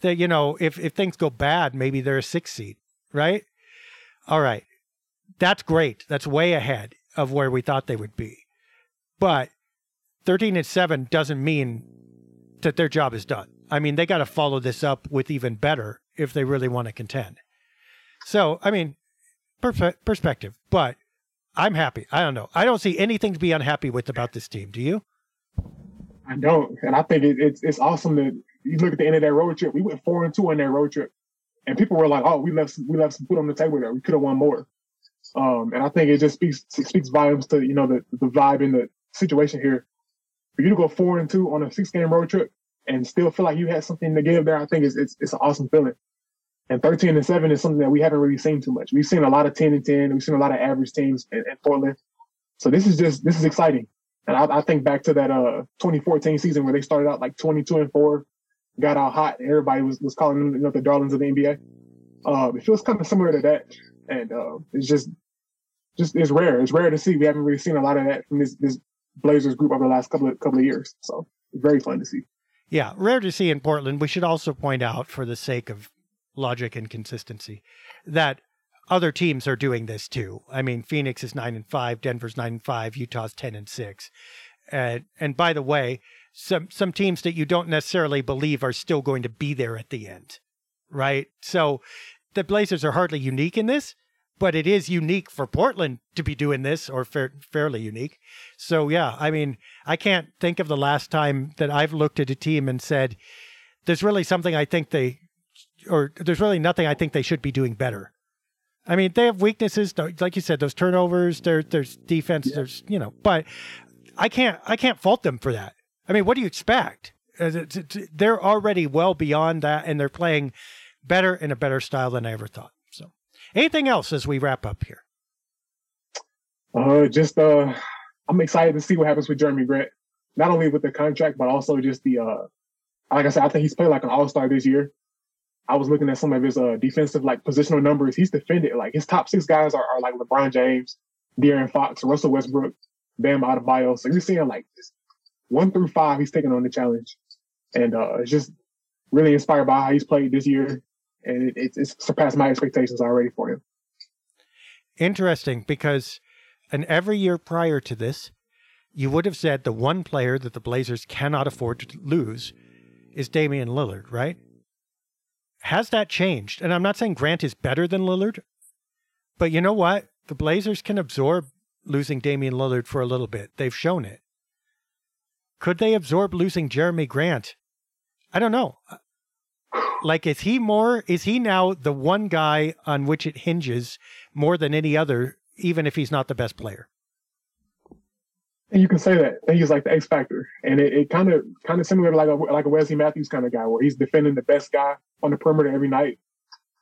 That, you know, if, if things go bad, maybe they're a six seed, right? All right. That's great. That's way ahead of where we thought they would be. But 13 and 7 doesn't mean that their job is done. I mean, they got to follow this up with even better if they really want to contend. So, I mean, perfect perspective, but I'm happy. I don't know. I don't see anything to be unhappy with about this team. Do you? I don't, and I think it, it's it's awesome that you look at the end of that road trip. We went four and two on that road trip, and people were like, "Oh, we left we left some food on the table there. We could have won more." Um, and I think it just speaks speaks volumes to you know the the vibe and the situation here for you to go four and two on a six game road trip and still feel like you had something to give there, I think it's it's, it's an awesome feeling. And 13 and 7 is something that we haven't really seen too much. We've seen a lot of 10 and 10. We've seen a lot of average teams in, in Portland. So this is just, this is exciting. And I, I, think back to that uh 2014 season where they started out like 22 and 4, got out hot, and everybody was, was calling them you know, the darlings of the NBA. Uh, it feels kind of similar to that. And uh, it's just, just, it's rare. It's rare to see. We haven't really seen a lot of that from this, this Blazers group over the last couple of couple of years. So very fun to see. Yeah, rare to see in Portland. We should also point out, for the sake of logic and consistency, that other teams are doing this too. I mean, Phoenix is nine and five, Denver's nine and five, Utah's ten and six. And and by the way, some some teams that you don't necessarily believe are still going to be there at the end, right? So the Blazers are hardly unique in this, but it is unique for Portland to be doing this, or fa- fairly unique. So yeah, I mean, I can't think of the last time that I've looked at a team and said, "There's really something I think they." Or there's really nothing I think they should be doing better I mean, they have weaknesses, like you said, those turnovers. There, there's defense. Yeah. There's you know, but I can't I can't fault them for that. I mean, what do you expect? They're already well beyond that, and they're playing better in a better style than I ever thought. So, anything else as we wrap up here? Uh, just uh, I'm excited to see what happens with Jerami Grant. Not only with the contract, but also just the uh, like I said, I think he's played like an All Star this year. I was looking at some of his uh, defensive like positional numbers. He's defended like his top six guys are, are like LeBron James, De'Aaron Fox, Russell Westbrook, Bam Adebayo. So you're seeing like one through five, he's taking on the challenge, and uh, it's just really inspired by how he's played this year, and it, it's, it's surpassed my expectations already for him. Interesting, because and every year prior to this, you would have said the one player that the Blazers cannot afford to lose is Damian Lillard, right? Has that changed? And I'm not saying Grant is better than Lillard, but you know what? The Blazers can absorb losing Damian Lillard for a little bit. They've shown it. Could they absorb losing Jerami Grant? I don't know. Like, is he more, is he now the one guy on which it hinges more than any other, even if he's not the best player? And you can say that. I think he's like the X factor, and it kind of kind of similar to like a like a Wesley Matthews kind of guy, where he's defending the best guy on the perimeter every night,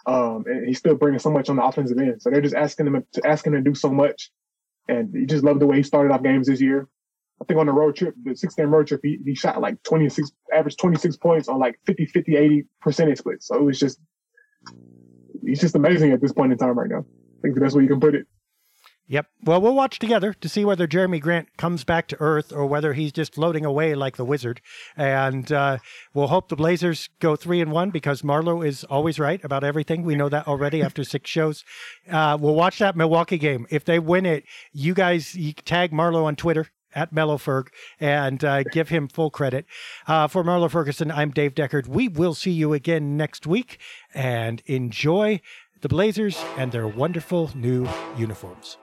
um, and he's still bringing so much on the offensive end. So they're just asking him to asking him to do so much, and you just love the way he started off games this year. I think on the road trip, the six game road trip, he, he shot like 26, average 26 points on like 50, 50, 80 percentage splits. So it was just, he's just amazing at this point in time right now. I think the best way you can put it. Yep. Well, we'll watch together to see whether Jerami Grant comes back to Earth or whether he's just floating away like the wizard. And uh, we'll hope the Blazers go three and one because Marlow is always right about everything. We know that already after six shows. Uh, we'll watch that Milwaukee game. If they win it, you guys you tag Marlow on Twitter at Mellowferg and uh, give him full credit. Uh, for Marlow Ferguson, I'm Dave Deckard. We will see you again next week and enjoy the Blazers and their wonderful new uniforms.